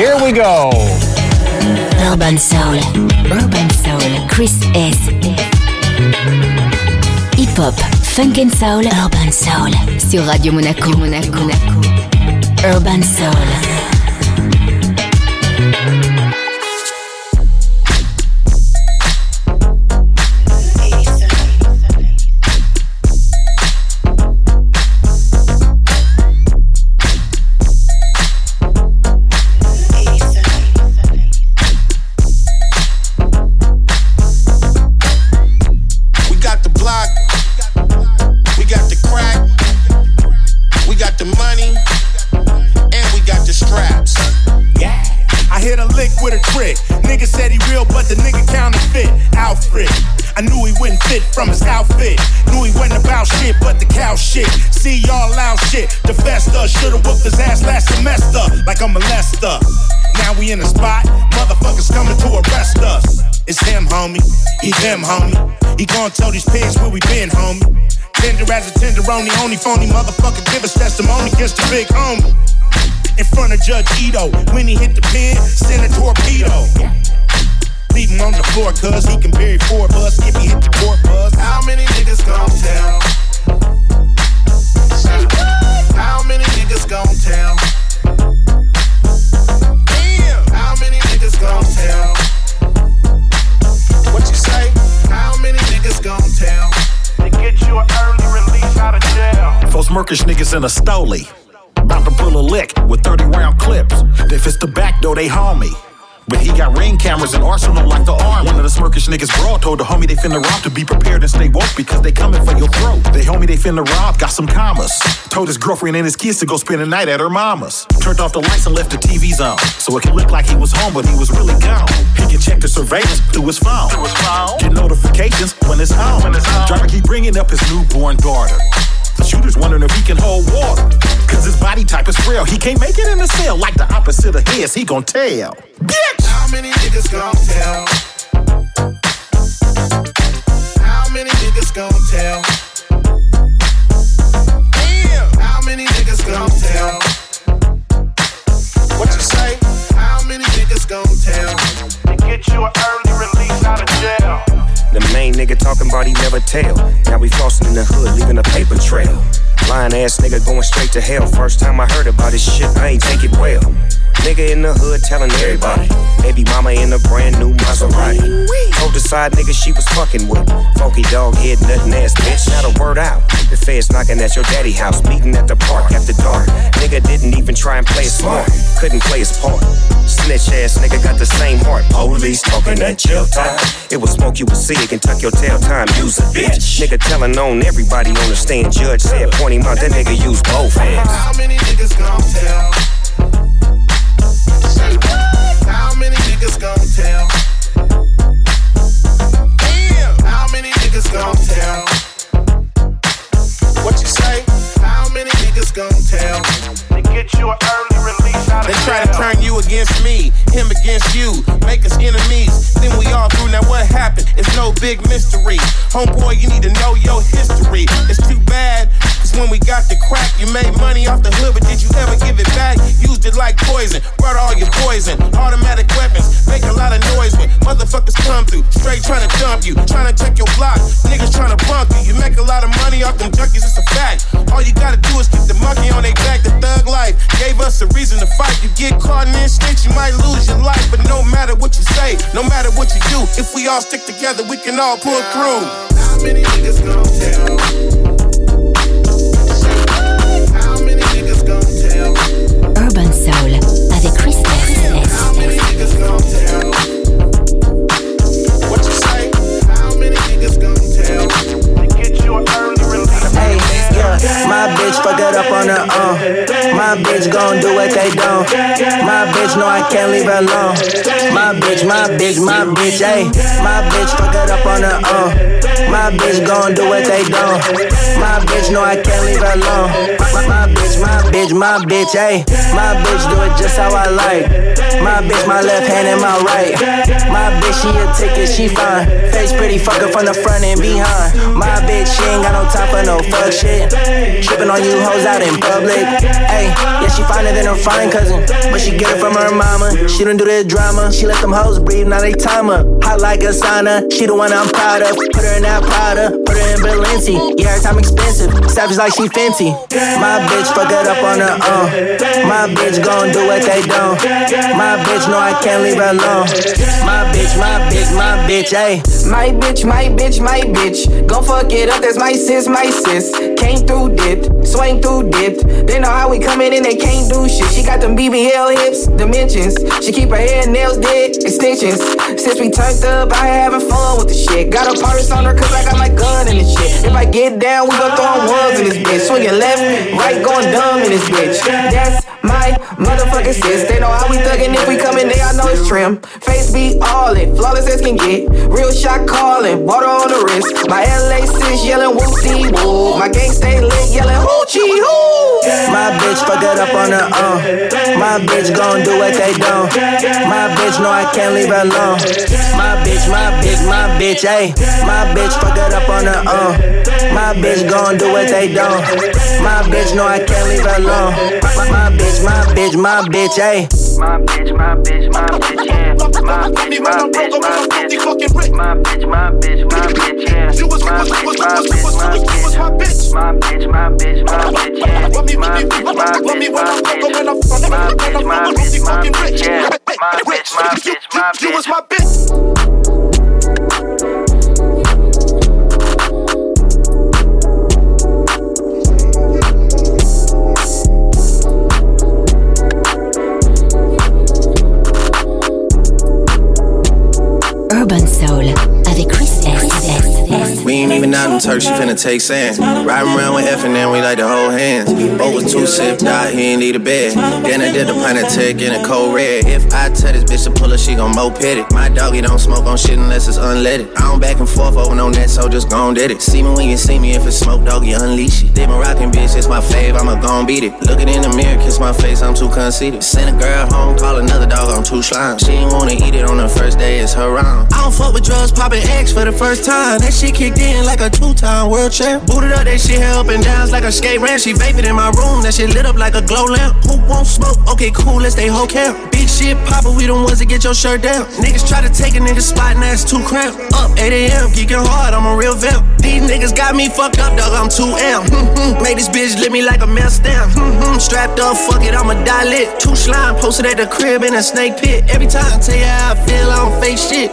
Here we go. Urban Soul. Urban Soul. Chris S. Hip Hop, Funk and Soul, Urban Soul. Sur Radio Monaco. Monaco. Urban Soul. Him, homie. He him, homie. He gon' tell these pigs where we been, homie. Tender as a tenderoni, only phony motherfucker give us testimony against the big homie. In front of Judge Ito, when he hit the pin, send a torpedo. Leave him on the floor, cuz he can bury four of us if he hit the court buzz. How many niggas gon' tell? How many niggas gon' tell? Niggas gon' tell? What you say? How many niggas gon' tell? To get you an early release out of jail. Folks murkish niggas in a stoley. About to pull a lick with 30 round clips. If it's the back door, they haul me. But he got ring cameras and arsenal like the arm. One of the smirkish niggas broad told the homie they finna rob to be prepared and stay woke because they coming for your throat. They homie they finna rob, got some commas. Told his girlfriend and his kids to go spend the night at her mama's. Turned off the lights and left the TVs on. So it can look like he was home, but he was really gone. He can check the surveillance through his phone. Through his phone. Get notifications when it's home. When. Driver keep bringing up his newborn daughter. The shooter's wondering if he can hold water. Cause his body type is frail. He can't make it in the cell like the opposite of his. He gon' tell. Bitch! How many niggas gon' tell? How many niggas gon' tell? Damn! How many niggas gon' tell? What you say? How many niggas gon' tell? Get you an early release out of jail. The main nigga talking about he never tell. Now we flossing in the hood, leaving a paper trail. Lying ass nigga going straight to hell. First time I heard about this shit, I ain't take it well. Nigga in the hood telling everybody. Baby mama in a brand new Maserati. Told the side nigga she was fucking with. Funky dog head, nothing ass bitch. Not a word out. The feds knocking at your daddy house, meeting at the park after dark. Nigga didn't even try and play smart. Couldn't play his part. Snitch ass nigga got the same heart. Oh, Police talking that jail time. It was smoke you would see it can tuck your tail time. Use a bitch. Nigga telling on everybody on the stand. Judge said point him out. That nigga use both hands. How many niggas gon' tell? How many niggas gon' tell? Damn! How many niggas gon' tell? What you say? How many niggas gon' tell? To get you an early release out of They try to turn you against me, him against you, make us enemies. Then we all through. Now what happened? It's no big mystery. Homeboy, you need to know your history. It's too bad. Cause when we got the crack, you made money off the hood, but did you ever give it back? Used it like poison, brought all your poison. Automatic if we all stick together, we can all pull through. How many niggas gon' tell? How many niggas gon' tell? Urban Soul avec Chris How many S. niggas gon' tell? What you say? How many niggas gon' tell? To get you an early release. Hey, yeah, my bitch fuck it up on her own. My bitch gon' do what they don't. Can't leave her alone. My bitch, my bitch, my bitch, ayy. My bitch fuck it up on her own. My bitch gon' do what they don't. My bitch know I can't leave her alone. My, bitch, my bitch, ayy. My bitch do it just how I like. My bitch, my left hand and my right. My bitch, she a ticket, she fine. Face pretty fucker from the front and behind. My bitch, she ain't got no time for no fuck shit. Tripping on you hoes out in public. Hey, yeah, she finer than her fine cousin. But she get it from her mama. She don't do the drama. She let them hoes breathe, now they time up. Hot like a sauna. She the one I'm proud of. Put her in that Prada. Put her in Balenci. Yeah, her time expensive. Savage like she fancy. My bitch fuck it up on her own. My bitch gon' do what they don't. My bitch know I can't leave her alone. My bitch, my bitch, my bitch, ayy. My bitch, my bitch, my bitch. Gon' fuck it up, that's my sis, my sis. Came through dip, swing through dip. They know how we coming in, and they can't do shit. She got them BBL hips, dimensions. She keep her hair nails dead, extensions. Since we turned up, I ain't having fun with the shit. Got a purse on her, cause I got my gun in the shit. If I get down, we gon' throw ones in this bitch. Swinging left, right, going dumb in this bitch. That's my motherfucking sis. They know how we thuggin' if we come in there, I know it's trim. Face be all in, flawless as can get. Real shot calling, water on the wrist. My LA sis yelling whoop woo. My gang stay lit yelling hoochie hoo. My bitch fuck it up on her own. My bitch gon' do what they don't. My bitch know I can't leave her alone. My bitch, my bitch, my bitch, ayy. My bitch fuck it up on her own. My bitch gon' do what they don't. My bitch know I can't leave her alone. My, my bitch, my bitch, my bitch, ayy. My bitch, my bitch, my bitch, yeah. My bitch, my bitch, my bitch. My bitch, my bitch, my bitch, yeah. My bitch, my bitch, my bitch. My bitch, my bitch, my bitch, yeah. My bitch, my bitch, my bitch. My bitch, my bitch, my bitch, yeah. My bitch, my bitch, my bitch. Urban Soul avec Chris S. We ain't even out in Turks, she finna take sand. Riding around with F and then we like to hold hands. Over two sip, die, he ain't need a bed. Then I did the pint of tech in a cold red. If I tell this bitch to pull her, she gon' moped it. My doggy don't smoke on shit unless it's unleaded. I don't back and forth over no net, so just gon' did it. See me when you see me, if it's smoke, doggy, unleash it. Did my rockin' bitch, it's my fave, I'ma gon' beat it. Lookin' in the mirror, kiss my face, I'm too conceited. Send a girl home, call another dog, I'm too slime. She ain't wanna eat it on the first day, it's her round. I don't fuck with drugs, poppin' X for the first time. That shit kicked in like a two-time world champ. Booted up, that shit hair up and downs like a skate ramp. She vaping in my room, that shit lit up like a glow lamp. Who won't smoke? Okay, cool, let's stay whole camp. Big shit poppin', we the ones that get your shirt down. Niggas try to take a nigga spot and that's too cramped. Up 8 a.m., geeking hard, I'm a real vamp. These niggas got me fucked up, dog, I'm too am. Made this bitch lit me like a mess stamp. Strapped up, fuck it, I'ma die lit. Two slime posted at the crib in a snake pit. Every time I tell you how I feel, I don't fake shit.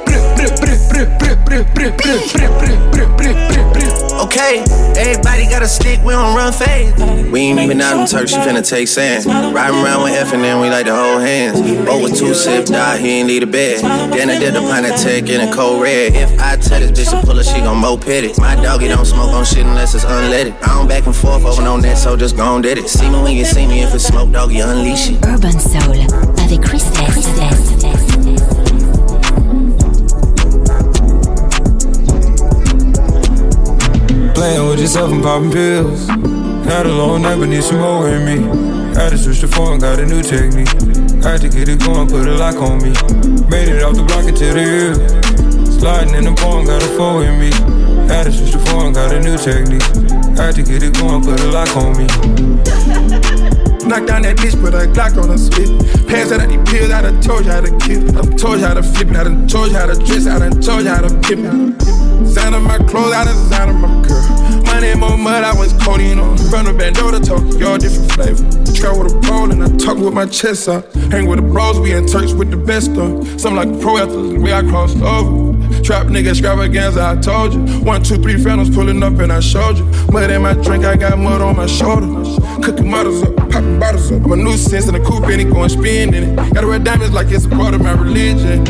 Okay, everybody got a stick, we don't run fade. We ain't even out in Turks, she finna take sand. Riding around with F and then we like to hold hands. Over two sip, die, he ain't need a bed. Then I did the pint of tech in a cold red. If I tell this bitch to pull her, she gon' moped it. My doggy don't smoke on shit unless it's unleaded. I don't back and forth over no net, so just gon' did it. See me when you see me, if it's smoke, doggy, unleash it. Urban Soul avec Chris S. Playing with yourself and popping pills. Had a long night, but need some more in me. Had to switch the phone, got a new technique. Had to get it going, put a lock on me. Made it off the block into the hill. Sliding in the pond, got a four in me. Had to switch the phone, got a new technique. Had to get it going, put a lock on me. Knock down that bitch, put a Glock on her spit. Pass out these pills, I done told you how to kill. I done told you how to flip it, I done told you how to dress, I done told you how to pimp it. Design of my clothes, I done design of my girl. Money more mud, I was codeine on. From the bando to Tokyo, different flavor. Travel with a pole and I talk with my chest up. Hang with the bros, we in Turks with the best of. Something like pro after the way I crossed over. Trap nigga extravaganza, I told you. One, two, three phantoms pulling up and I showed you. Mud in my drink, I got mud on my shoulder. Cooking models up, popping bottles up. I'm a nuisance in a coupe and it going spin in it. Gotta wear diamonds like it's a part of my religion.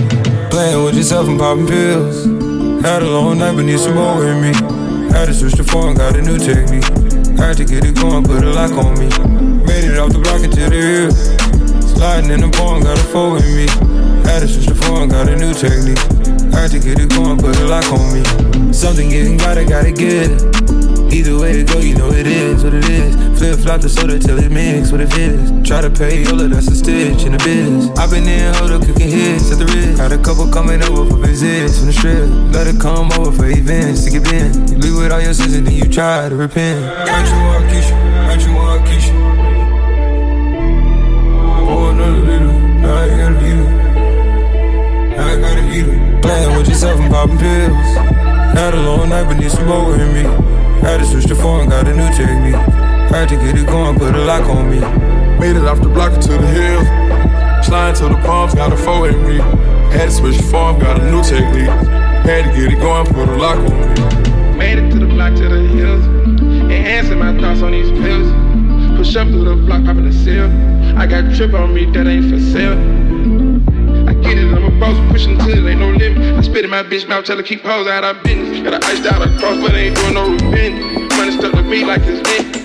Playing with yourself and popping pills. Had a long night, but need some more with me. Had to switch the phone, got a new technique. Had to get it going, put a lock on me. Made it off the block into the hill. Sliding in the pond, got a four in me. Had to switch the phone, got a new technique. Had to get it going, put a lock on me. Something getting better, gotta get it. Either way it go, you know it is what it is. Flip flop the soda till it mix what it is. Try to pay Yola, that's a stitch in the biz. i been in Hoda cooking hits at the wrist. Had a couple coming over for visits from the strip. Let it come over for events to get in. You leave with all your sins and then you try to repent. You want Keisha, hurt you want Keisha. Pour another liter, now I gotta beat her. Now I gotta eat her. Playing with yourself and popping pills. Had a long night, but need some more in me. Had to switch the phone, got a new technique. Had to get it going, put a lock on me. Made it off the block to the hills. Sliding to the palms, got a four in me. Had to switch the phone, got a new technique. Had to get it going, put a lock on me. Made it to the block to the hills. Enhancing my thoughts on these pills. Push up through the block, popping the seal. I got trip on me that ain't for sale. I get it, I'm a boss, pushing till it ain't no limit. I spit in my bitch mouth, tell her keep hoes out of business. Got an iced out across, but ain't doing no revenge. Money stuck with me like it's mint.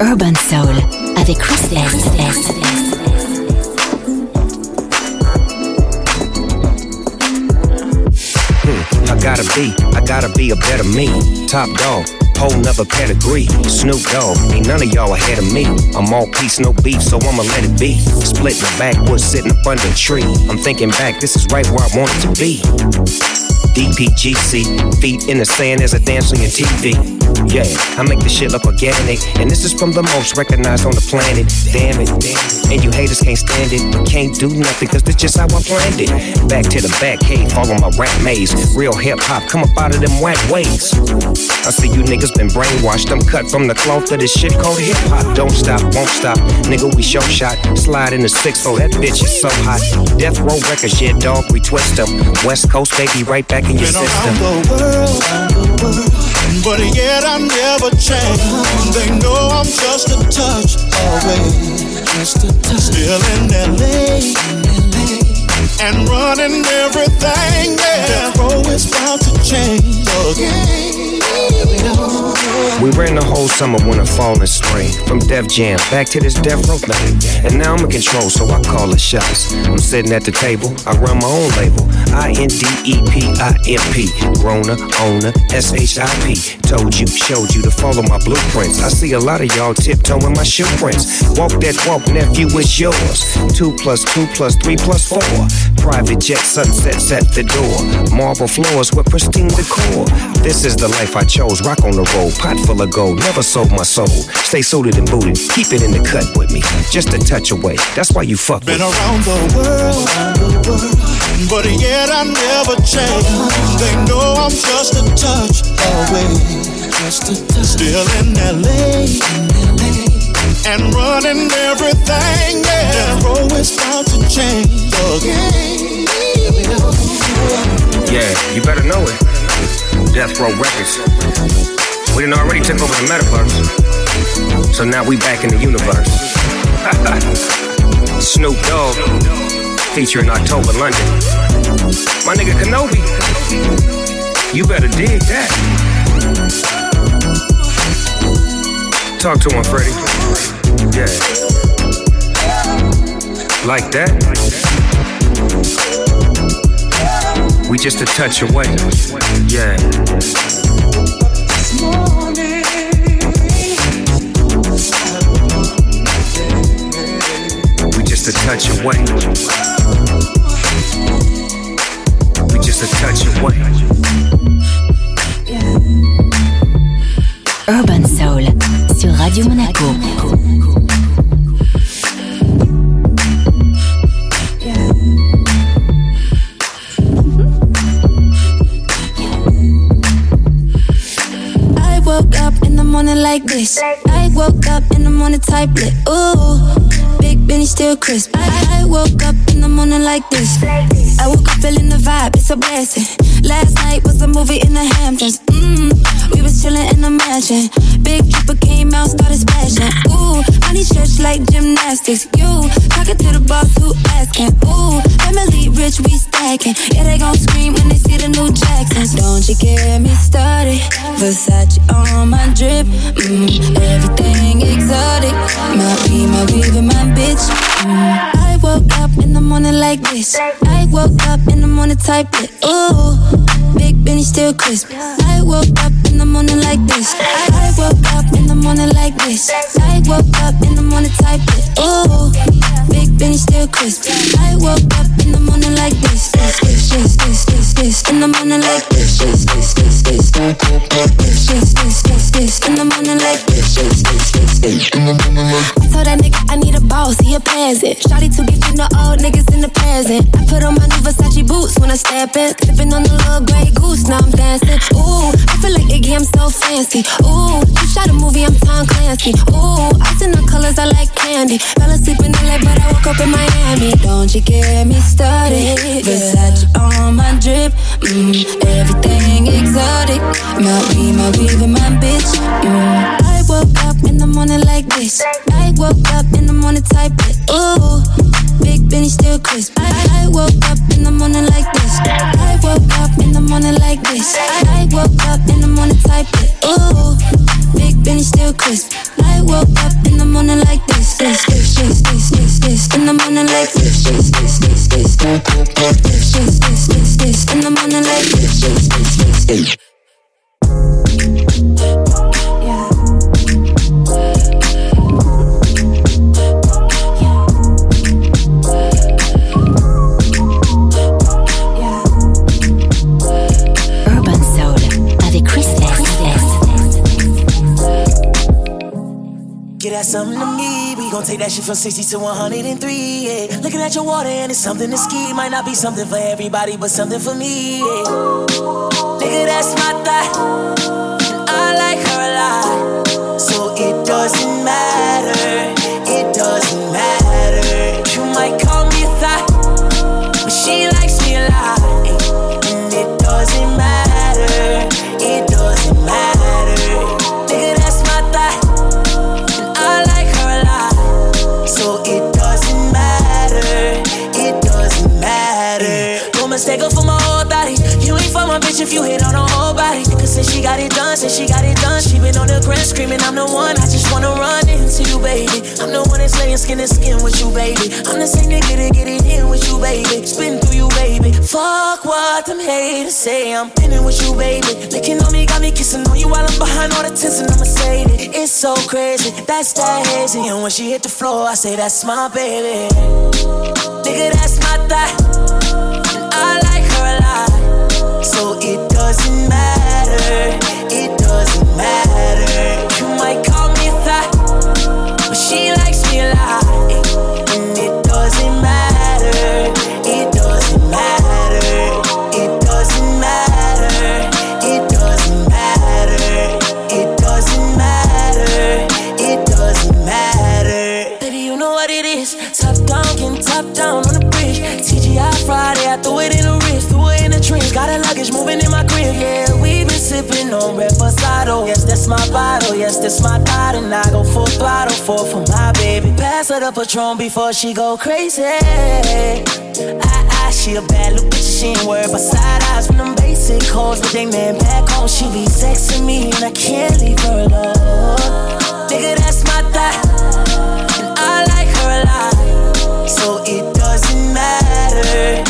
Urban Soul avec Chris Hmm, I gotta be, I gotta be a better me. Top dog Whole nother pedigree. Snoop Dogg, ain't none of y'all ahead of me. I'm all peace, no beef, so I'ma let it be. Split the backwoods, sitting up under a tree. I'm thinking back, this is right where I want it to be. DPGC, feet in the sand as I dance on your TV. Yeah, I make this shit look organic. And this is from the most recognized on the planet. Damn it. And you haters can't stand it. But can't do nothing, cause this just how I planned it. Back to the back cave, follow my rap maze. Real hip hop, come up out of them whack ways. I see you niggas been brainwashed. I'm cut from the cloth of this shit called hip hop. Don't stop, won't stop. Nigga, we show shot. Slide in the 6 oh, that bitch is so hot. Death Row Records, yeah, dog, we twist them. West Coast, baby, right back in your been system. Around the world, around the world. But yet I never change. They know I'm just a touch away. Just a touch. Still in LA. And running everything, yeah. The road is about to change again. We ran the whole summer, winter, fall, and spring. From Def Jam back to this Death Row thing. And now I'm in control, so I call the shots. I'm sitting at the table, I run my own label. I N D E P I M P. Growner, owner, S H I P. Told you, showed you to follow my blueprints. I see a lot of y'all tiptoeing my shoe prints. Walk that walk, nephew, it's yours. Two plus two plus three plus four. Private jet sunsets at the door. Marble floors with pristine decor. This is the life I chose. Rock on the road, pot full of gold. Never sold my soul. Stay suited and booted. Keep it in the cut with me. Just a touch away. That's why you fuck Been with around the world, but yet I never change. They know I'm just a touch away. Just a touch. Still in LA. And running everything, yeah. Road is about to change again. Yeah, you better know it. Death Row Records. We done already took over the metaverse. So now we back in the universe. Snoop Dogg featuring October London. My nigga Kenobi. You better dig that. Talk to him, Freddie. Yeah. Like that? We just a touch away. Yeah. We just a touch away. We just a touch away. Urban Soul sur Radio Monaco. Like this. I woke up in the morning type lit. Ooh, big Benny still crisp. I, I woke up in the morning like this. I woke up feeling the vibe, it's a blessing. Last night was a movie in the Hamptons. Mmm, we was chilling in the mansion. Big Tripper came out, started splashing. Ooh, honey church like gymnastics. You talking to the boss who asking. Ooh, family rich, we stacking. Yeah, they gon' scream when they see the new Jacksons. Don't you get me started? Versace on my drip. Mm, everything exotic. My be my weave and my bitch. Mm. I woke up in the morning like this. I woke up in the morning type it. Ooh, big Benny still crisp. I woke up in the morning like this. I woke up in the morning like this. I woke up in the morning type it. Ooh, big Benny still crisp. I woke up in the morning like this. This, this, this, this, this, this. In the morning like this. This, this, this, this. This, this, this, this, this. In the morning like this. This, this, this, this. In the morning like I told that nigga I need a boss, he a peasant. Shawty to give you the old niggas in the present. I put on my new Versace boots when I step in. Sipping on the little gray goose, now I'm dancing. Ooh, I feel like Iggy, I'm so fancy. Ooh, you shot a movie, I'm Tom Clancy. Ooh, I in the colors, I like candy. Fell asleep in LA, but I woke up in Miami. Don't you get me started? Versace on my drip, mm, everything exotic. My weave, my weave, my bitch. Mm. I woke up in the morning like this. I woke up in the morning type it. Ooh, big Benny still crisp. I, I woke up in the morning like this. I woke up in the morning like this. I woke up in the morning type it. Ooh, big Benny still crisp. I woke up in the morning like this. This, this, this, this, this, this. In the morning like this. This, this, this, this, this. This, this, this, this, this. In the morning like this. This, this, this, this. Urban Soul avec Chris Get that something to me. Gon' take that shit from 60 to 103. Yeah. Looking at your water and it's something to ski. Might not be something for everybody, but something for me. Yeah. Nigga, that's my thought. And I like her a lot. So it doesn't matter. It doesn't matter. You might call if you hit on her whole body. Cause since she got it done, since she got it done, she been on the ground screaming, I'm the one. I just wanna run into you, baby. I'm the one that's laying skin to skin with you, baby. I'm the same nigga to get it in with you, baby. Spin through you, baby. Fuck what them haters say. I'm pinning with you, baby. Licking on me, got me kissing on you while I'm behind all the tents and I'ma say it. It's so crazy, that's that hazy. And when she hit the floor, I say that's my baby. Nigga, that's my thought. So it doesn't matter. Yes, that's my bottle. Yes, that's my thought. And I go full throttle for for my baby. Pass her the Patron before she go crazy. I, I, she a bad little bitch. She ain't worried about side eyes from them basic hoes. But they man back home, she be sexing me. And I can't leave her alone. Nigga, that's my thought. And I like her a lot. So it doesn't matter.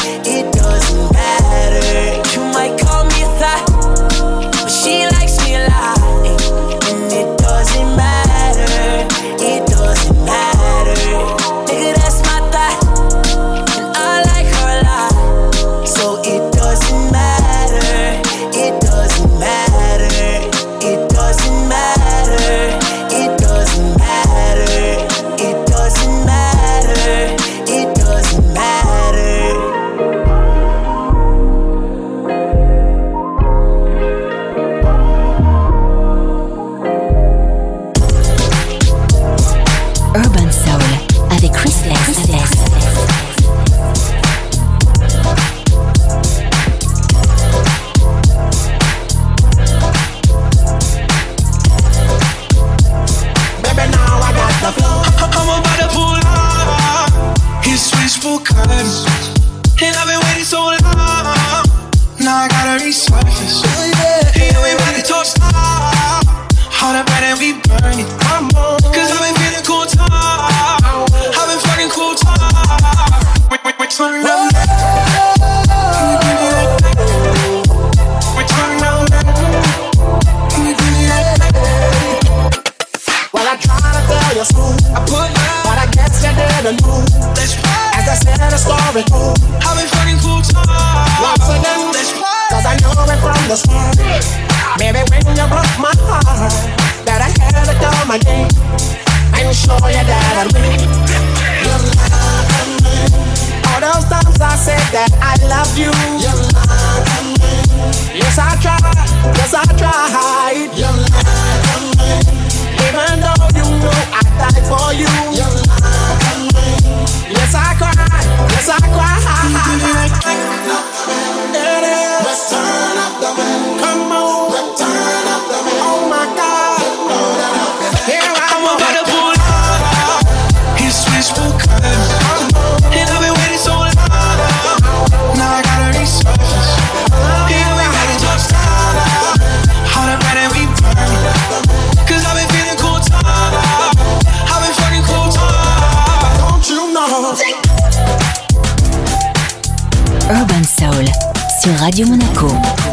sur Radio Monaco.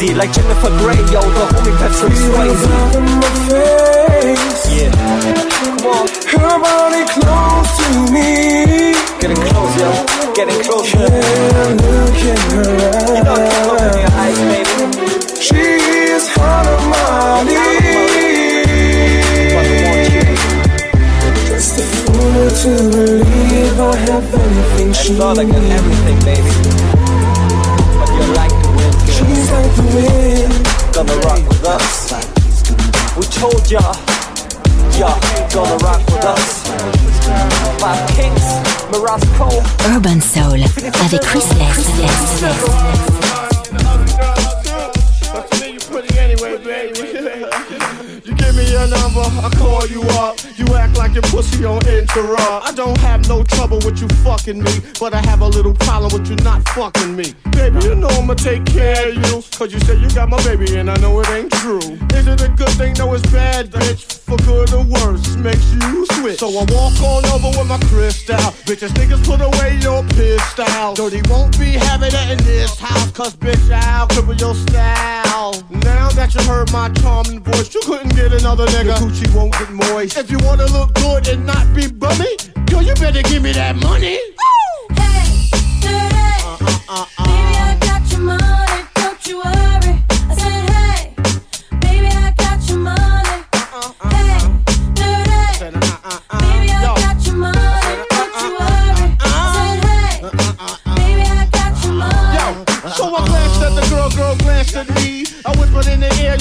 crazy like Jennifer Grey, yo. The homie Patrick Swayze. Yeah. Come on. Her body close to me. Getting close, yo. Getting closer. Yeah, look in her eyes. You know can't look in your eyes, baby. She is out of my league. Just a fool to believe I have anything she needs. We told ya, ya gonna rock with us. Five Kings, Morosco. Urban Soul avec Chris S. anyway, baby. you give me your number, I call you up. Act like your pussy on interrupt. I don't have no trouble with you fucking me, but I have a little problem with you not fucking me. Baby, you know I'ma take care of you. Cause you said you got my baby and I know it ain't true. Is it a good thing? No, it's bad, bitch. For good or worse, makes you switch. So I walk on over with my crystal. Bitches, niggas put away your pistol. Dirty won't be having that in this house. Cause bitch, I'll cripple your style. Now that you heard my charming voice, you couldn't get another nigga. Your coochie won't get moist. If you wanna look good and not be bummy, yo, you better give me that money. Hey, dirty. Uh, Baby, I got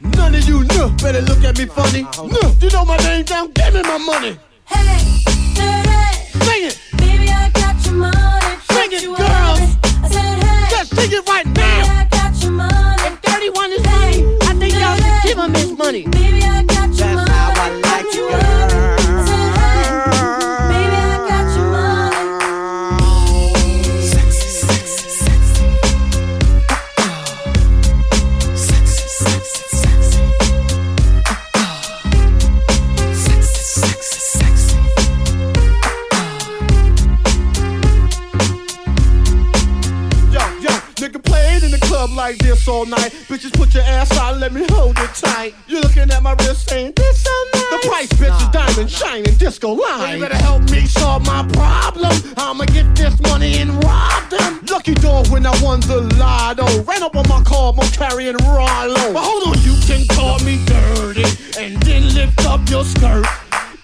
None of you know. Better look at me funny. No, you know my name down. Give me my money. Hey, dirty. Sing it. Baby, I got your money. Sing it, you girl. I said, hey, Just sing it right baby, now. I got your money. If 31 is money, I think y'all should give him his money. Baby, I all night. Bitches put your ass out, let me hold it tight. You're looking at my wrist saying this so nice. The price, bitch, is diamond shining disco line. You better help me solve my problem. I'ma get this money and rob them. Lucky dog when I won the lotto. Ran up on my car, I'm carrying Rollo. But hold on, you can call me dirty and then lift up your skirt.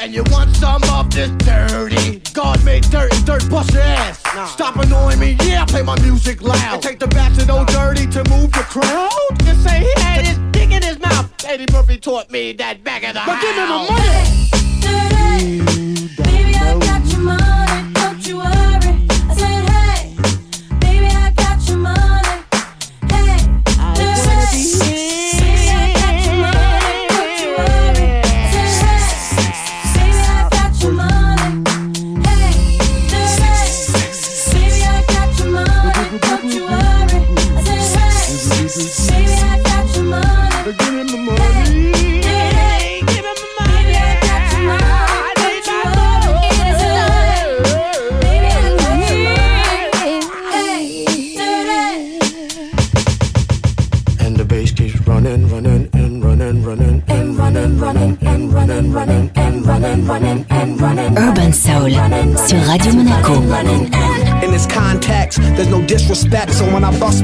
And you want some of this dirty? God made dirt and dirt bust your ass Stop annoying me, yeah, play my music loud. And take the back to no dirty to move the crowd? Just say he had his dick in his mouth. Eddie Murphy taught me that back of the But give me my money. Baby, I got your money,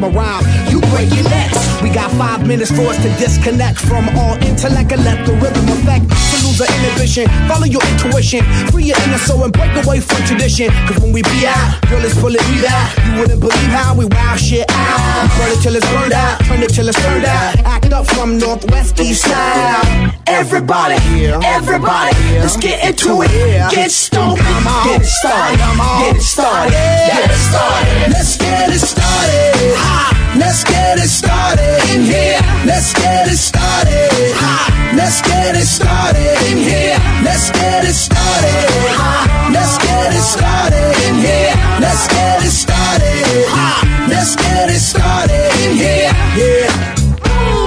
my rhyme, you break your necks. We got five minutes for us to disconnect from all intellect and let the rhythm affect. To lose the inhibition, follow your intuition, free your inner soul and break away from tradition. Cause when we be out, girl, it's pulling me out. You wouldn't believe how we wow shit out. Burn it till it's burned out, turn it till it's turned out. Act up from northwest, east side. Everybody, everybody, let's get into it. Get stoned, get it started, get it started, get it started. Let's get it started. Ha! Let's get it started in here. Let's get it started. Ha! Let's get it started in here. Let's get it started. Ha! Let's get it started in here. Let's get it started. Ha! Let's get it started in here. Yeah.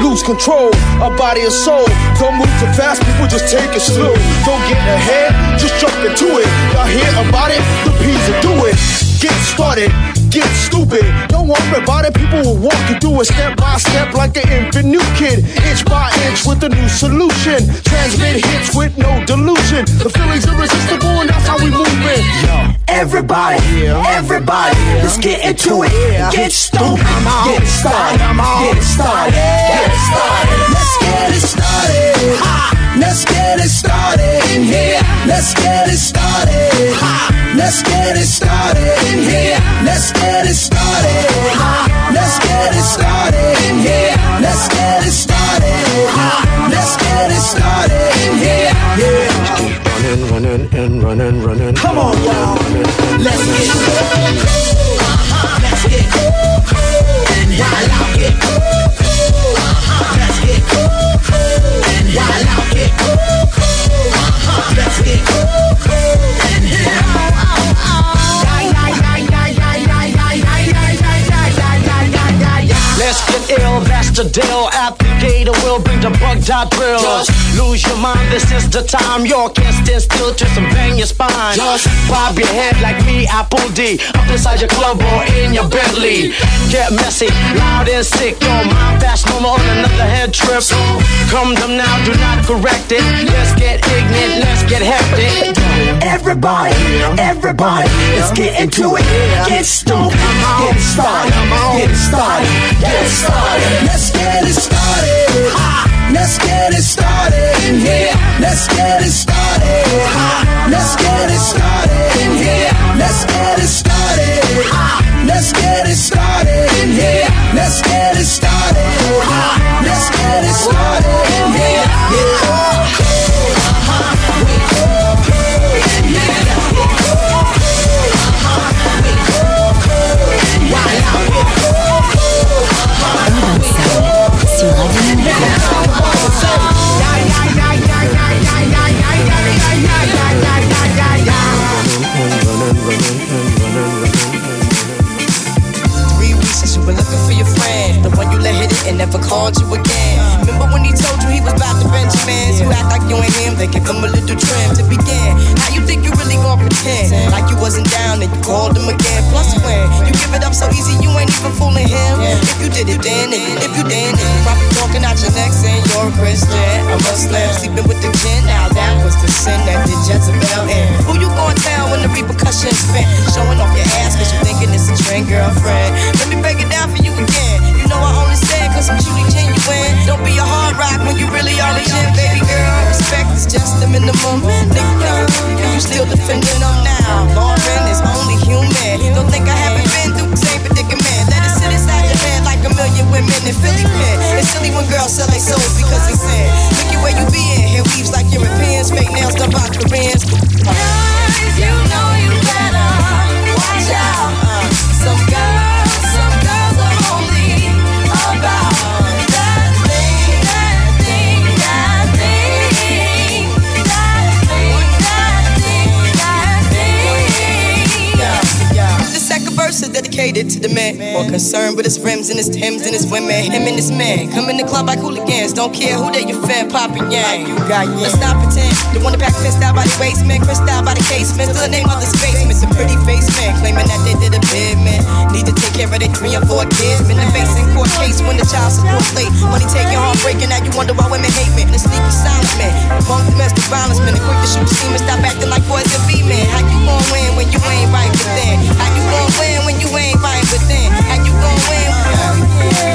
Lose control of body and soul. Don't move too fast, people just take it slow. Don't get ahead, just jump into it. Y'all hear about it? The Peas will do it. Get started, get stupid. Don't worry about it, people will walk you through it step by step like an infant new kid. Inch by inch with a new solution. Transmit hits with no delusion. The feeling's irresistible and that's how we move it. Yo. Everybody, everybody, let's get into it. Get stupid, get started, get started, get started. Let's get it started. Let's get it started in here. Let's get it started. Let's get it started here. Let's get it started. Let's get it started in here. Let's get it started. Let's get it started in here. Yeah. Running, running, and running, running. Come on, y'all. Let's get Let's get and while I get ill, that's the The will bring the bug dot drill. Lose your mind, this is the time. You can't stand still, twist and bang your spine. Just Bob your head like me, Apple D. Up inside your club or in your Bentley. Get messy, loud and sick. Your mind fast, no more on another head trip. So Come them now, do not correct it. Let's get ignorant, let's get hectic. Everybody, everybody, let's get into it. Get stupid, get started, get it started, get it started. Let's get it started. Let's get it started in here. Let's get it started. Let's get it started in here. Let's get it started. Let's get it started in here. Let's get it started. Let's get it started in here. Yeah. And never called you again. Remember when he told you he was about to Benjamins? You act like you ain't him, they give him a little trim to begin. How you think you really gonna pretend like you wasn't down and you called him again? Plus when you give it up so easy, you ain't even fooling him. If you did it then, and if you didn't, and you probably talking out your neck saying you're a Christian, a Muslim, sleeping with the gin. Now that was the sin that did Jezebel in. Who you gonna tell when the repercussions spent? Showing off your ass cause you thinking it's a trend, girlfriend. Let me break it down for you again. You know I only said cause I'm truly genuine. Don't be a hard rock when you really are a gem, baby girl. Respect is just the minimum. Nigga, you still defending them now. Lauryn is only human. Don't think I haven't been through the same predicament. Let it sit inside your head like a million women in Philly pen. It's silly when girls sell their souls because they sin. Look at where you be. Hair weaves like Europeans. Fake nails done by Koreans. Guys, you know dedicated to the man. More concerned with his rims and his Timbs and his women. Him and his man. Come in the club like hooligans. Don't care who they your fan, poppin' yang. You got yeah. Let's not pretend. The one that pack pissed out by the waistman. Crissed out by the casement. Still the name of the spaceman. The pretty face man. Claiming that they did a bid, man. Need to take care of their three and four kids. Been the face in court case when the child support late. Money taking, heartbreaking. Now you wonder why women hate me. The sneaky silent man. Punk domestic violence man. The quick to shoot semen. Stop acting like boys and be men. How you gon' win when you ain't right within? How you gon' win when you ain't right within? How you gon' win?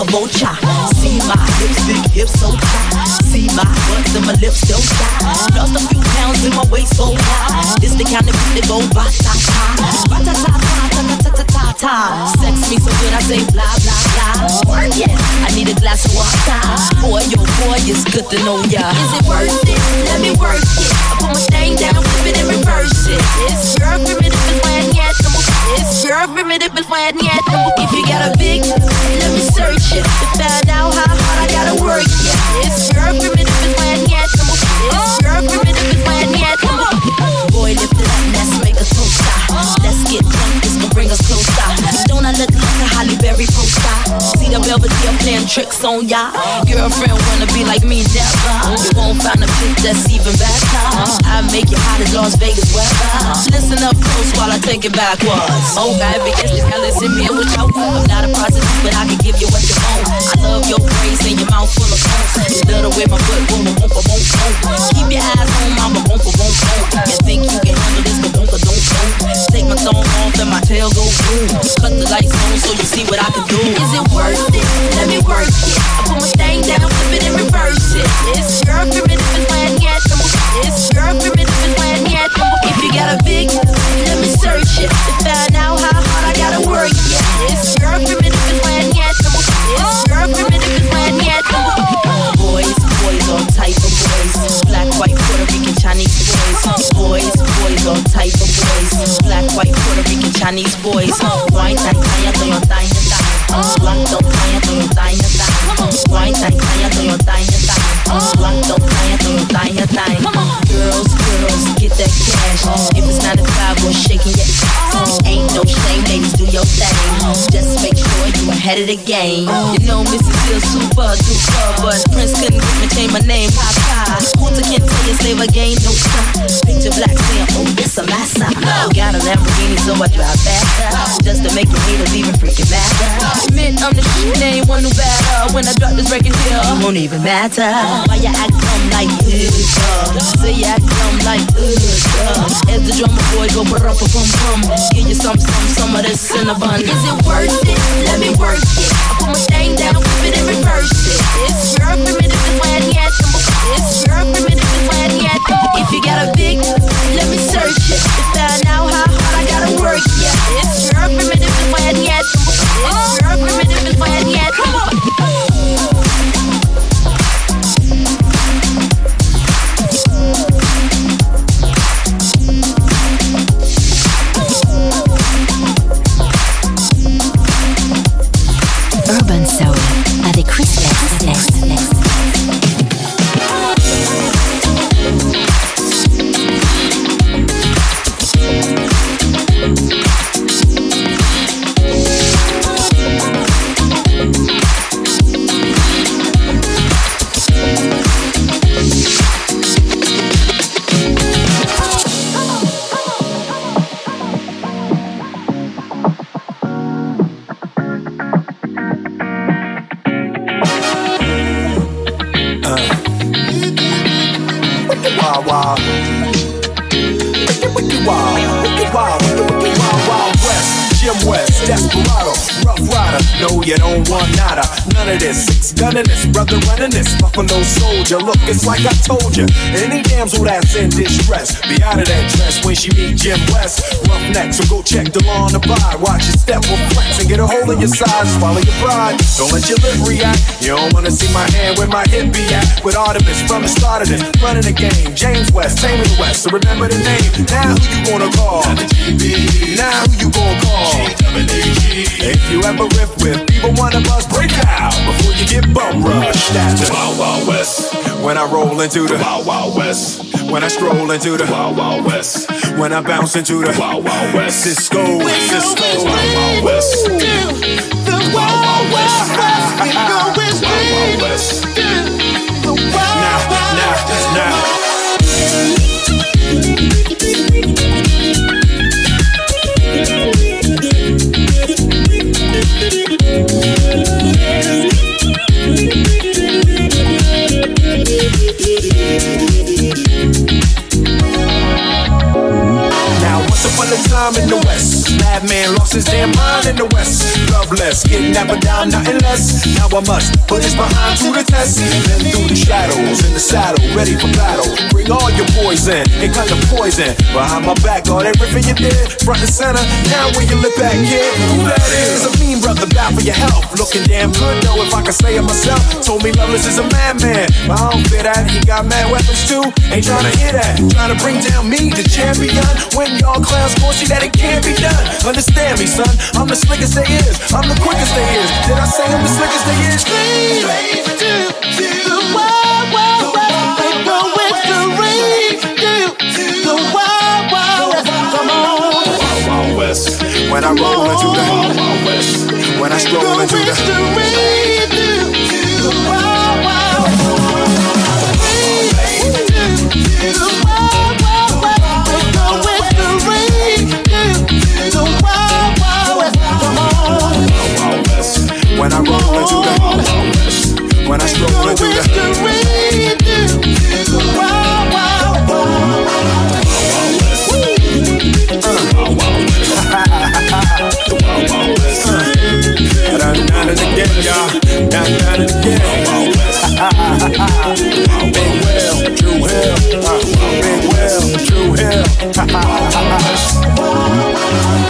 cockroach. See my hips, big hips so tight. See my butts, and my lips so shy. Stuffed a few pounds in my waist so high. This the kind of beat that go ba ta ta, ba ta ta ta ta ta ta ta. Sex me so good I say blah blah blah. Work it. I need a glass of water. Boy, yo, boy, it's good to know ya. Is it worth it? Let me work it. I put my thing down, flip it and reverse it. It's your primitive is yeah yet. It's your primitive and yet. If you got a big, let me search it to find out how hard I gotta work it. It's your primitive and flat yet. It's your primitive and flat yet. Boy, lift it up, let's make a toast. Let's get drunk, this gon' bring us closer. Don't I look like a Halle Berry poster? The Belvedere playing tricks on ya. Girlfriend wanna be like me, you won't find a chick that's even better. I make you hot as Las Vegas weather. Listen up close while I take it backwards. Oh, bad bitch, you gotta listen me with your I'm not a prostitute, but I can give you what you want. I love your praise and your mouth full of phones. You the way my foot boom, boom, boom, boom, boom. Keep your eyes on mama, boom, boom, boom, boom. You think you can handle this, but boom, don't, don't. Take my thumb off and my tail go boom. Cut the lights on so you see what I can do. Is it worth Let me work it. I put my thing down, flip it and reverse it. It's your primitive and plan yet. It's your primitive and plan yet. If you got a big, let me search it game. You know, Mrs. Still super duper, but Prince couldn't give me change my name. Papa, Kunta can't tell you slave again, no stop. Picture black saying, oh, it's a massa. Got a Lamborghini, so I drive faster. Just to make freaking mad. Admit I'm the shit, ain't one who better. When I drop this record here, it won't even matter. Why you act dumb like this? Say you act dumb like this. As the drummer boy go brum bum bum, give you some some some of this cinnamon. Is it worth it? Let me work it. I put my thing down, flip it and reverse it. It's your primitive and plan yet. It's your primitive and plan yet. If you got a big, let me search it Soldier. Look, it's like I told you. Any damsel that's in distress, be out of that dress when she meet Jim West. Rough neck, so go check the law on the. Watch your step with flex and get a hold of your size. Swallow your pride. Don't let your lip react. You don't wanna see my hand where my hip be at. With Artemus from the start of this, running the game. James West, Taylor West. So remember the name. Now who you gonna call? Now who you gonna call? If you ever riff with people, one of us, break out before you get bum rushed. That's the Wild Wild West. When I roll into the Wild Wild West. When I stroll into the Wild Wild West. When I bounce into the Wild Wild West. Sisqo, Sisqo, Wild Wild West. The Wild West, a time in the West, madman lost his damn mind in the West. Loveless, getting never down, nothing less. Now I must put his behind to the test. Then through the shadows, in the saddle, ready for battle. Bring all your poison, it kind of poison. Behind my back, all everything you did, front and center. Now when you look back, kid, for your health. Looking damn good, though, if I can say it myself. Told me Loveless is a madman, but I don't fit that. He got mad weapons too. Ain't trying to hear that. Trying to bring down me, the champion. When y'all clowns see that it can't be done. Understand me, son. I'm the slickest they is. I'm the quickest they is. Did I say I'm the slickest they is? Straight to the Wild Wild West. We go the rain. The Wild Wild Come on. Wild Wild West. When I roll into the Wild Wild West. When I stroll into the The rain. The Wild Wild The Wild Wild West. We go with the rain. The Wild Wild West. Wild When I roll into the Wild Wild West. When I stroll into the the rain. Wild Done done it again, y'all. Done done it again. Big Will, Dru Hill. Big Will, True Urban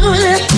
you.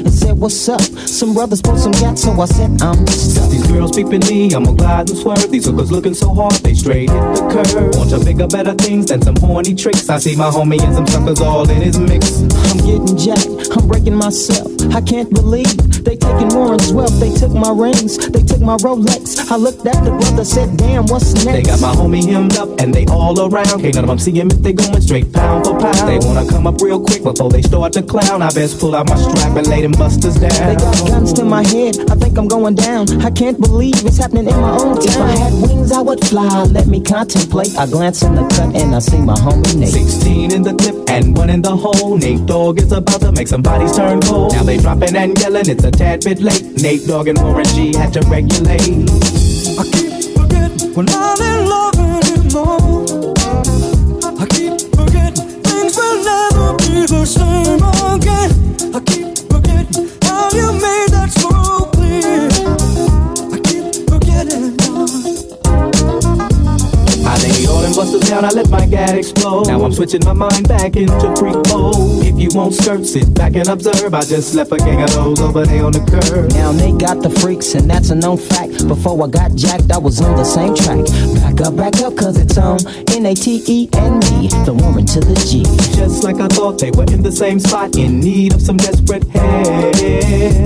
what's up? Some brothers bought some gas, so I said I'm stuck. These girls peeping me, I'm gonna glide and swerve. These hookers looking so hard, they straight hit the curve. Want to bigger, better things than some horny tricks. I see my homie and some suckers all in his mix. I'm getting jacked, I'm breaking myself. I can't believe they taking Warren's wealth. They took my rings, they took my Rolex. I looked at the brother, said, damn, what's next? They got my homie hemmed up and they all around. Can't none of them see him if they going straight pound for pound. They wanna come up real quick before they start to clown. I best pull out my strap and lay them busters down. They got guns to my head, I think I'm going down. I can't believe it's happening in my own town. If I had wings, I would fly. Let me contemplate. I glance in the cut and I see my homie Nate. 16 in the clip and one in the hole. Nate Dogg is about to make some bodies turn cold. Now they dropping and yelling, it's a tad bit late. Nate Dogg and Warren G had to regulate. I keep forgetting when I'm in love anymore. I keep forgetting things will never be the same again. I keep down, I let my gat explode. Now I'm switching my mind back into freak mode. If you won't skirt, sit back and observe. I just left a gang of those over there on the curb. Now they got the freaks, and that's a known fact. Before I got jacked, I was on the same track. Back up, back up, cause it's on N A T and me, the woman to the G. Just like I thought they were in the same spot, in need of some desperate help.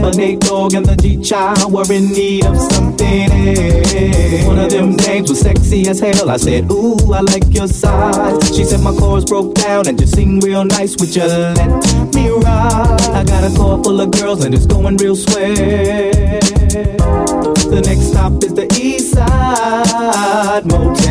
But Nate Dogg and the G Child were in need of something else. One of them names was sexy as hell. I said, Ooh, I like your size. She said my chords broke down and just sing real nice. Would you let me ride? I got a car full of girls and it's going real swell. The next stop is the East Side Motel.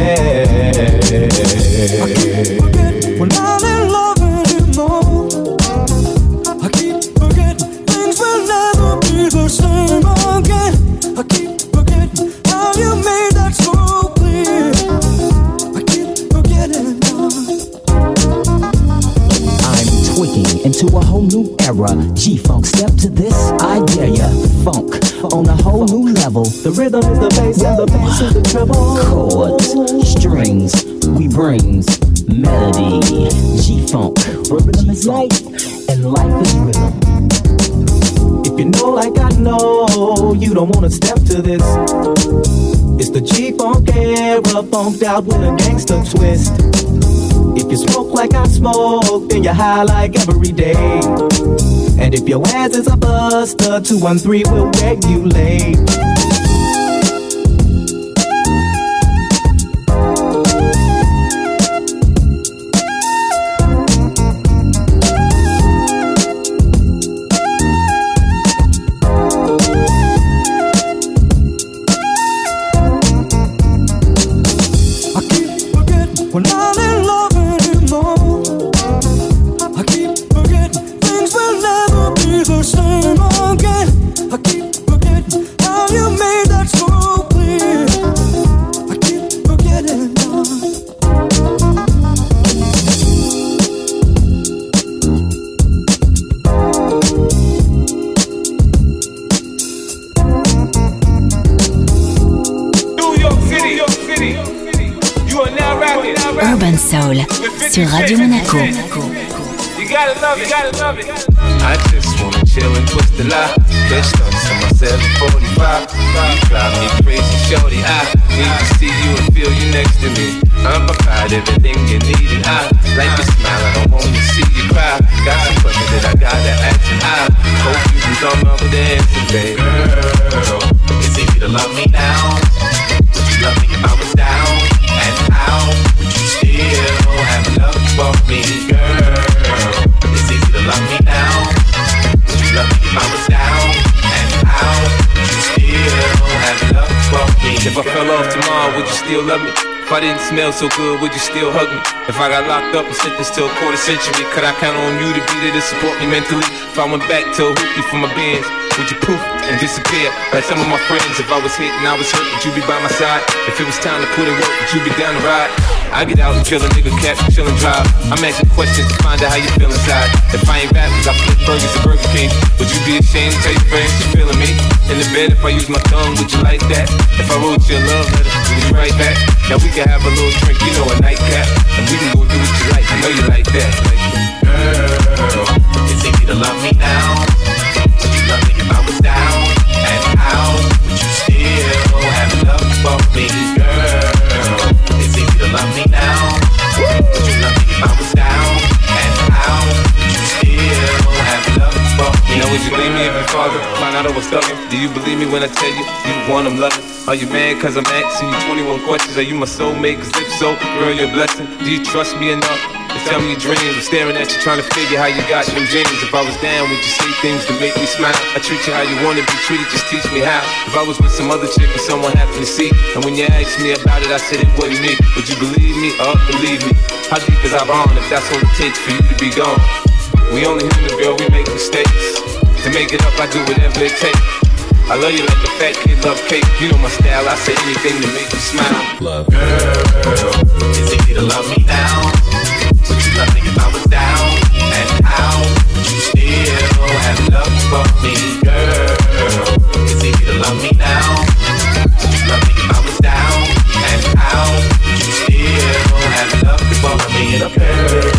Funked out with a gangster twist. If you smoke like I smoke, then you're high like every day. And if your ass is a buster, 213 will regulate. I 745. You drive me crazy, shorty. I need to see you and feel you next to me. I'm provide everything you need, and I like your smile. I don't wanna see you cry. Got some questions that I gotta ask, and I hope you can come up with the answer, baby. Girl, it's easy to love me now. Would you love me if I was down and out? Would you still have love for me, girl? It's easy to love me now. Would you love me if I was down and out? If I fell off tomorrow, would you still love me? If I didn't smell so good, would you still hug me? If I got locked up and sentenced to a quarter century, could I count on you to be there to support me mentally? If I went back to a hoopty for my bands, would you poof and disappear like some of my friends? If I was hit and I was hurt, would you be by my side? If it was time to put in work, would you be down to ride? I get out and kill a nigga and chill and drive. I'm asking questions to find out how you feel inside. If I ain't rap, cause I flip burgers at Burger King. Would you be ashamed to tell your friends you feeling me? In the bed, if I use my tongue, would you like that? If I wrote you a love letter, would you write back? Now we can have a little drink, you know, a nightcap. And we can go do what you like, I know you like that. Girl, it's easy to love me now. Would you love me if I was down and out? Would you still have love for me, you leave me you father? Find out I was thuggin'. Do you believe me when I tell you you want them loving? Are you mad cause I'm asking you 21 questions? Are you my soulmate? Cause if so, girl, you're a blessing. Do you trust me enough? to Tell me your dreams. I'm staring at you, trying to figure how you got them dreams. If I was down, would you say things to make me smile? I treat you how you wanna be treated, just teach me how. If I was with some other chick or someone happy to see, and when you asked me about it, I said it wasn't me. Would you believe me or believe me? How deep is our bond if that's all it takes for you to be gone? We only human, girl, we make mistakes. To make it up, I do whatever it takes. I love you like a fat kid love cake. You know my style, I say anything to make you smile. Love. Girl, easy to love me now. Would you love me if I was down? And how you still have love for me? Girl, it's easy to love me now. You love me if I was down? And you still have love for me?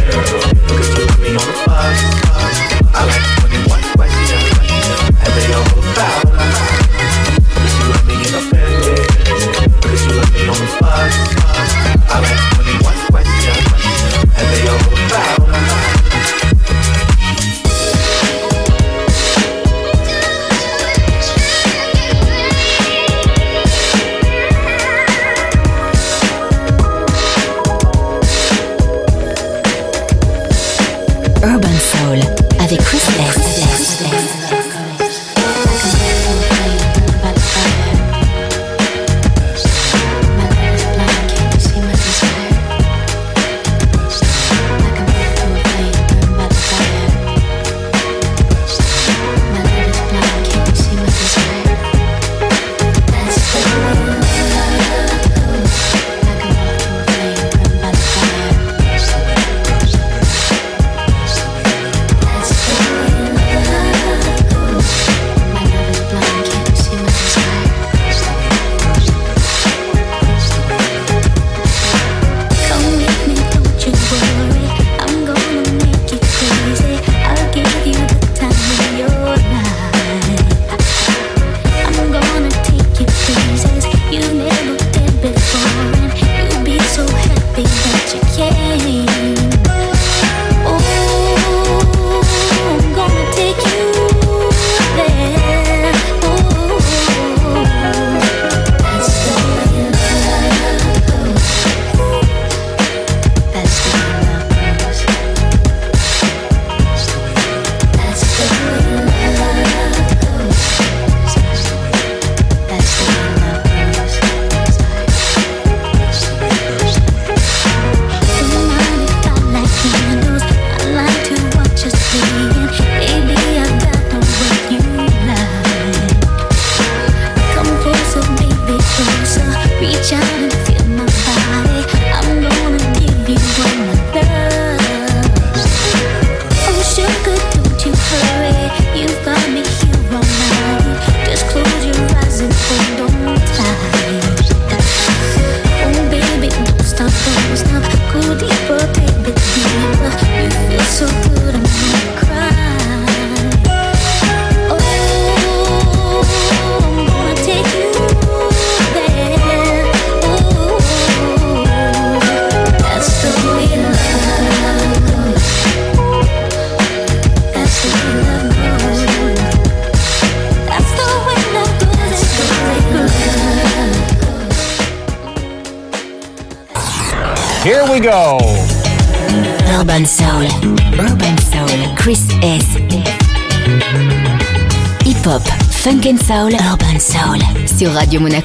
Radio Monaco. Monaco. Urban Soul.